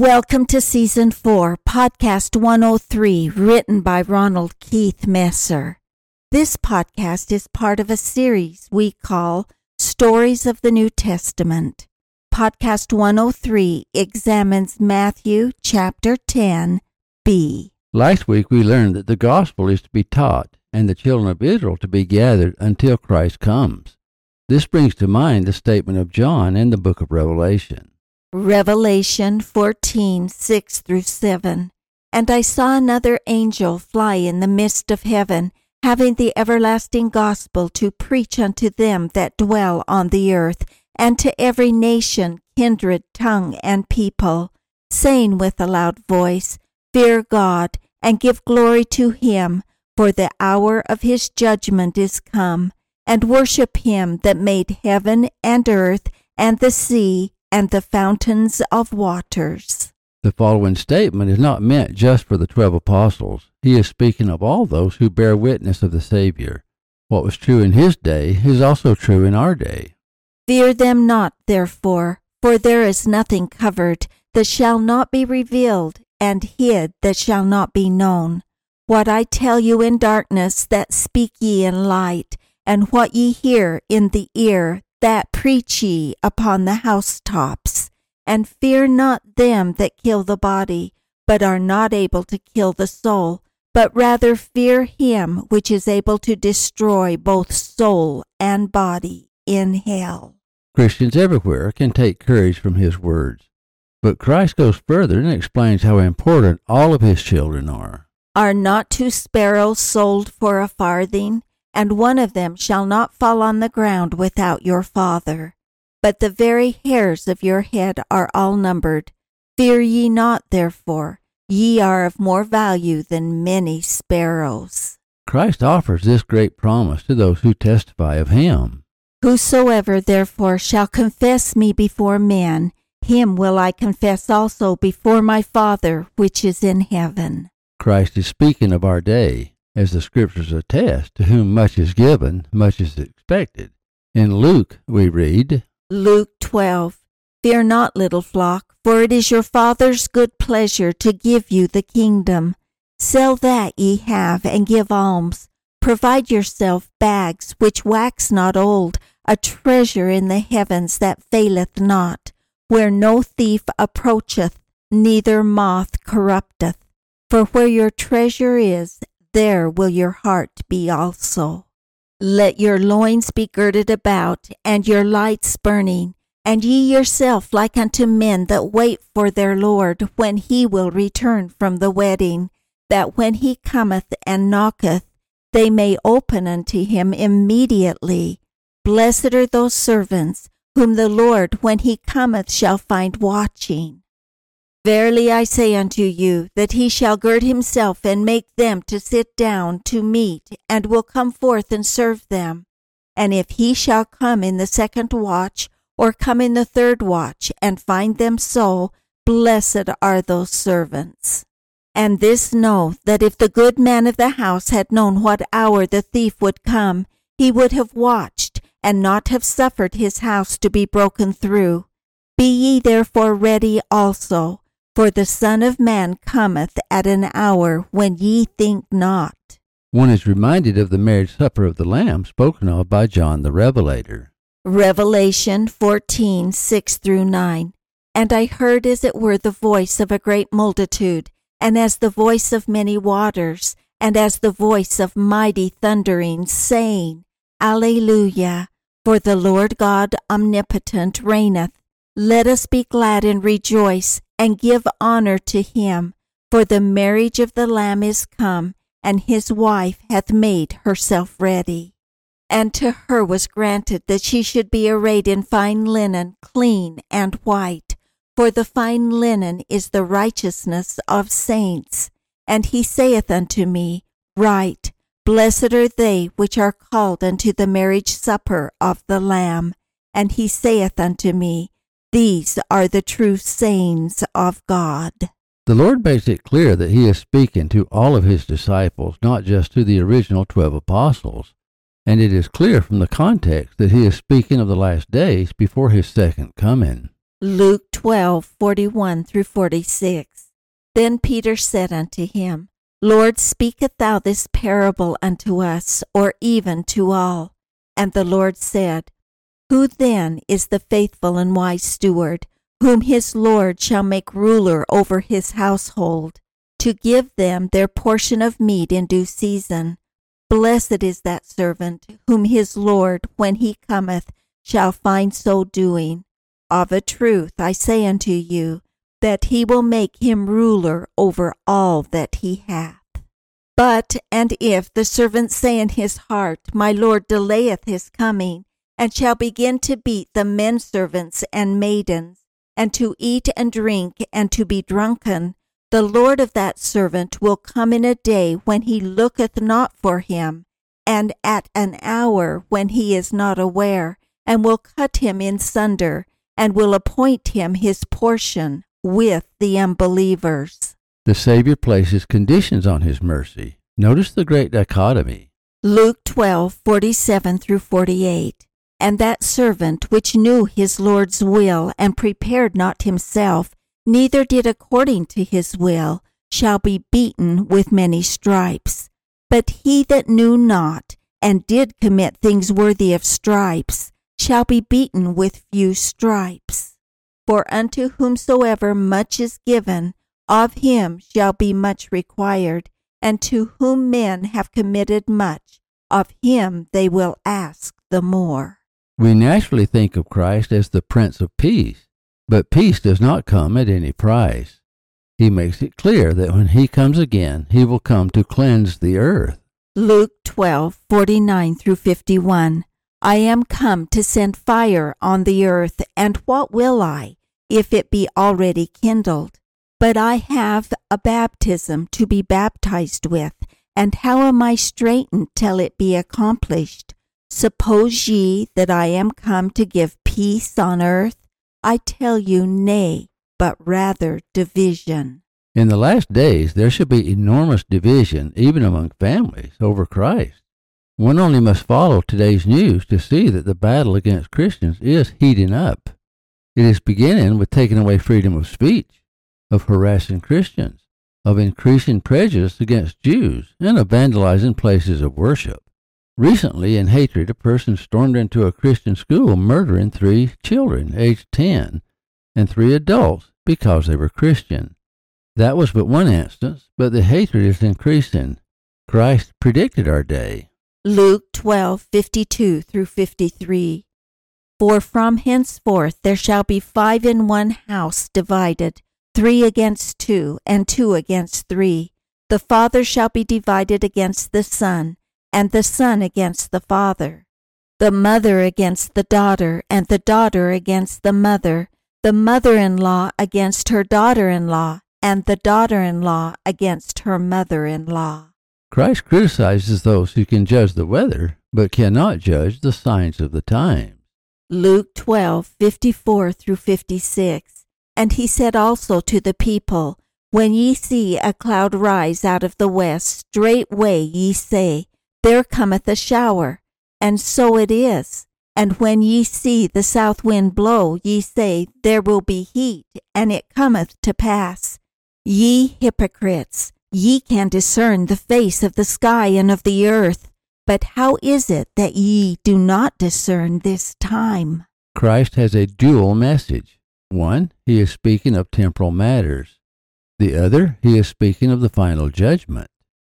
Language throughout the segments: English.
Welcome to Season 4, Podcast 103, written by Ronald Keith Messer. This podcast is part of a series we call Stories of the New Testament. Podcast 103 examines Matthew chapter 10, B. Last week we learned that the gospel is to be taught and the children of Israel to be gathered until Christ comes. This brings to mind the statement of John in the book of Revelation. Revelation 14 6 through 7. And I saw another angel fly in the midst of heaven, having the everlasting gospel to preach unto them that dwell on the earth, and to every nation, kindred, tongue, and people, saying with a loud voice, Fear God, and give glory to him, for the hour of his judgment is come, and worship him that made heaven and earth, and the sea, and the fountains of waters. The following statement is not meant just for the twelve apostles. He is speaking of all those who bear witness of the Savior. What was true in his day is also true in our day. Fear them not, therefore, for there is nothing covered that shall not be revealed, and hid that shall not be known. What I tell you in darkness, that speak ye in light, and what ye hear in the ear, that preach ye upon the housetops, and fear not them that kill the body, but are not able to kill the soul, but rather fear him which is able to destroy both soul and body in hell. Christians everywhere can take courage from his words. But Christ goes further and explains how important all of his children are. Are not two sparrows sold for a farthing? And one of them shall not fall on the ground without your Father. But the very hairs of your head are all numbered. Fear ye not, therefore, ye are of more value than many sparrows. Christ offers this great promise to those who testify of him. Whosoever therefore shall confess me before men, him will I confess also before my Father which is in heaven. Christ is speaking of our day as the scriptures attest, to whom much is given, much is expected. In Luke, we read, Luke 12 Fear not, little flock, for it is your Father's good pleasure to give you the kingdom. Sell that ye have, and give alms. Provide yourself bags which wax not old, a treasure in the heavens that faileth not, where no thief approacheth, neither moth corrupteth. For where your treasure is, there will your heart be also. Let your loins be girded about, and your lights burning, and ye yourself like unto men that wait for their Lord when he will return from the wedding, that when he cometh and knocketh, they may open unto him immediately. Blessed are those servants whom the Lord when he cometh shall find watching. Verily I say unto you, that he shall gird himself and make them to sit down to meat, and will come forth and serve them. And if he shall come in the second watch, or come in the third watch, and find them so, blessed are those servants. And this know, that if the good man of the house had known what hour the thief would come, he would have watched, and not have suffered his house to be broken through. Be ye therefore ready also for the Son of Man cometh at an hour when ye think not. One is reminded of the marriage supper of the Lamb spoken of by John the Revelator. Revelation 14 6 through 9. And I heard as it were the voice of a great multitude, and as the voice of many waters, and as the voice of mighty thundering, saying, Alleluia! For the Lord God omnipotent reigneth. Let us be glad and rejoice and give honor to him, for the marriage of the Lamb is come, and his wife hath made herself ready. And to her was granted that she should be arrayed in fine linen, clean and white, for the fine linen is the righteousness of saints. And he saith unto me, Write, Blessed are they which are called unto the marriage supper of the Lamb. And he saith unto me, These are the true sayings of God. The Lord makes it clear that He is speaking to all of His disciples, not just to the original twelve apostles. And it is clear from the context that He is speaking of the last days before His second coming. Luke 12 41 through 46. Then Peter said unto him, Lord, speakest thou this parable unto us, or even to all? And the Lord said, Who then is the faithful and wise steward, whom his Lord shall make ruler over his household, to give them their portion of meat in due season? Blessed is that servant, whom his Lord, when he cometh, shall find so doing. Of a truth I say unto you, that he will make him ruler over all that he hath. But, and if the servant say in his heart, My Lord delayeth his coming, and shall begin to beat the men servants and maidens, and to eat and drink, and to be drunken, the Lord of that servant will come in a day when he looketh not for him, and at an hour when he is not aware, and will cut him in sunder, and will appoint him his portion with the unbelievers. The Savior places conditions on His mercy. Notice the great dichotomy. Luke 12 47 through 48. And that servant which knew his Lord's will and prepared not himself, neither did according to his will, shall be beaten with many stripes. But he that knew not, and did commit things worthy of stripes, shall be beaten with few stripes. For unto whomsoever much is given, of him shall be much required, and to whom men have committed much, of him they will ask the more. We naturally think of Christ as the Prince of Peace, but peace does not come at any price. He makes it clear that when he comes again, he will come to cleanse the earth. Luke 12:49 through 51. I am come to send fire on the earth, and what will I? if it be already kindled. But I have a baptism to be baptized with, and how am I straitened till it be accomplished? Suppose ye that I am come to give peace on earth? I tell you, nay, but rather division. In the last days there shall be enormous division, even among families, over Christ. One only must follow today's news to see that the battle against Christians is heating up. It is beginning with taking away freedom of speech, of harassing Christians, of increasing prejudice against Jews, and of vandalizing places of worship. Recently, in hatred, a person stormed into a Christian school, murdering three children aged 10 and three adults because they were Christian. That was but one instance, but the hatred is increasing. Christ predicted our day. Luke 12:52 through 53. For from henceforth there shall be five in one house divided, three against two, and two against three. The father shall be divided against the son, and the son against the father, the mother against the daughter, and the daughter against the mother, the mother in law against her daughter in law, and the daughter in law against her mother in law. Christ criticizes those who can judge the weather, but cannot judge the signs of the times. Luke 12, 54 through 56. And he said also to the people, When ye see a cloud rise out of the west, straightway ye say, There cometh a shower. And so it is. And when ye see the south wind blow, ye say, There will be heat, and it cometh to pass. Ye hypocrites, ye can discern the face of the sky and of the earth. But how is it that ye do not discern this time? Christ has a dual message. One, he is speaking of temporal matters. The other, he is speaking of the final judgment.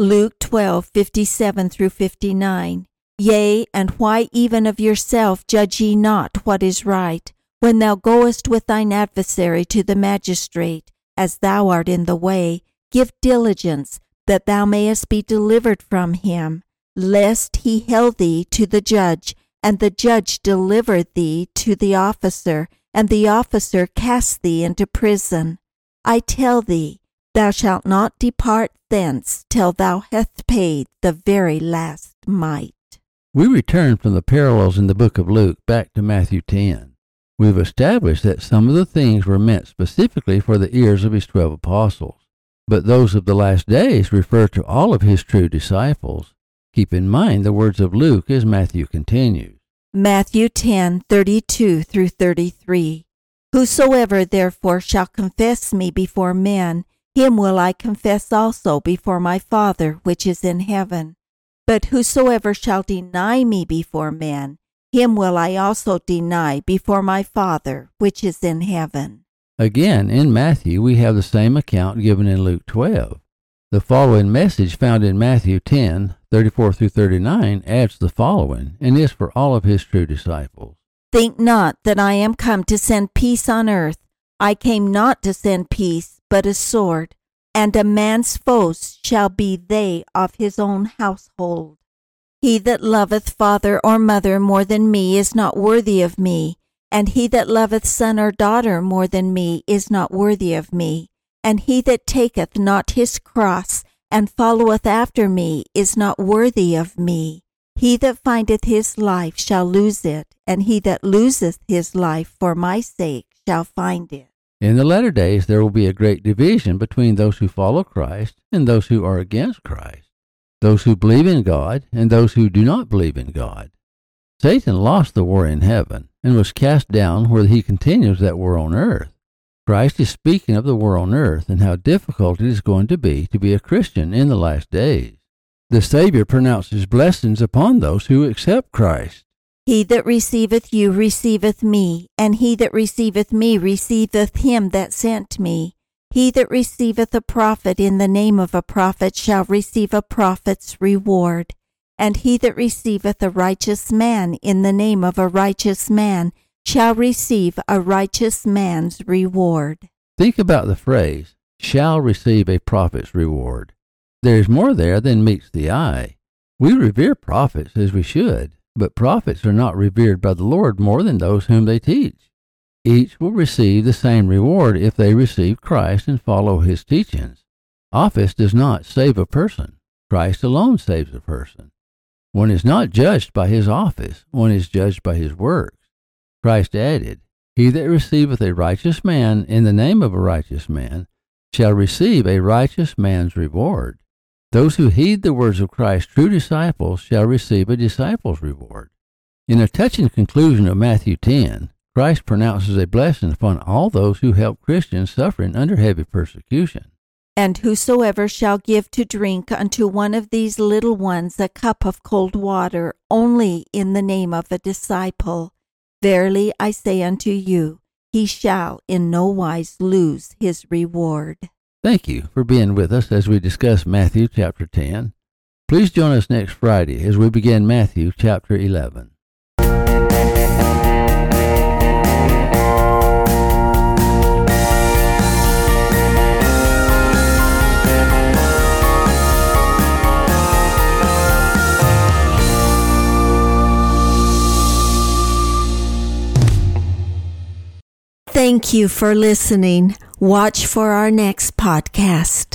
Luke 12:57 through 59. Yea, and why even of yourself judge ye not what is right, when thou goest with thine adversary to the magistrate, as thou art in the way, give diligence, that thou mayest be delivered from him lest he held thee to the judge, and the judge deliver thee to the officer, and the officer cast thee into prison. I tell thee, Thou shalt not depart thence till thou hast paid the very last mite. We return from the parallels in the book of Luke back to Matthew 10. We've established that some of the things were meant specifically for the ears of his twelve apostles, but those of the last days refer to all of his true disciples. Keep in mind the words of Luke as Matthew continues. Matthew 10:32 through 33. Whosoever therefore shall confess me before men, him will I confess also before my Father which is in heaven. But whosoever shall deny me before men, him will I also deny before my Father which is in heaven. Again, in Matthew, we have the same account given in Luke 12. The following message found in Matthew 10, 34 through 39 adds the following, and is for all of his true disciples. Think not that I am come to send peace on earth. I came not to send peace, but a sword. And a man's foes shall be they of his own household. He that loveth father or mother more than me is not worthy of me, and he that loveth son or daughter more than me is not worthy of me. And he that taketh not his cross and followeth after me is not worthy of me. He that findeth his life shall lose it, and he that loseth his life for my sake shall find it. In the latter days, there will be a great division between those who follow Christ and those who are against Christ, those who believe in God and those who do not believe in God. Satan lost the war in heaven and was cast down where he continues that war on earth. Christ is speaking of the war on earth and how difficult it is going to be to be a Christian in the last days. The Savior pronounces blessings upon those who accept Christ. He that receiveth you receiveth me, and he that receiveth me receiveth him that sent me. He that receiveth a prophet in the name of a prophet shall receive a prophet's reward. And he that receiveth a righteous man in the name of a righteous man shall receive a righteous man's reward. Think about the phrase, shall receive a prophet's reward. There is more there than meets the eye. We revere prophets as we should, but prophets are not revered by the Lord more than those whom they teach. Each will receive the same reward if they receive Christ and follow his teachings. Office does not save a person. Christ alone saves a person. One is not judged by his office, one is judged by his works. Christ added, He that receiveth a righteous man in the name of a righteous man shall receive a righteous man's reward. Those who heed the words of Christ, true disciples, shall receive a disciple's reward. In a touching conclusion of Matthew 10, Christ pronounces a blessing upon all those who help Christians suffering under heavy persecution. And whosoever shall give to drink unto one of these little ones a cup of cold water only in the name of a disciple, Verily I say unto you, he shall in no wise lose his reward. Thank you for being with us as we discuss Matthew chapter 10. Please join us next Friday as we begin Matthew chapter 11. Thank you for listening. Watch for our next podcast.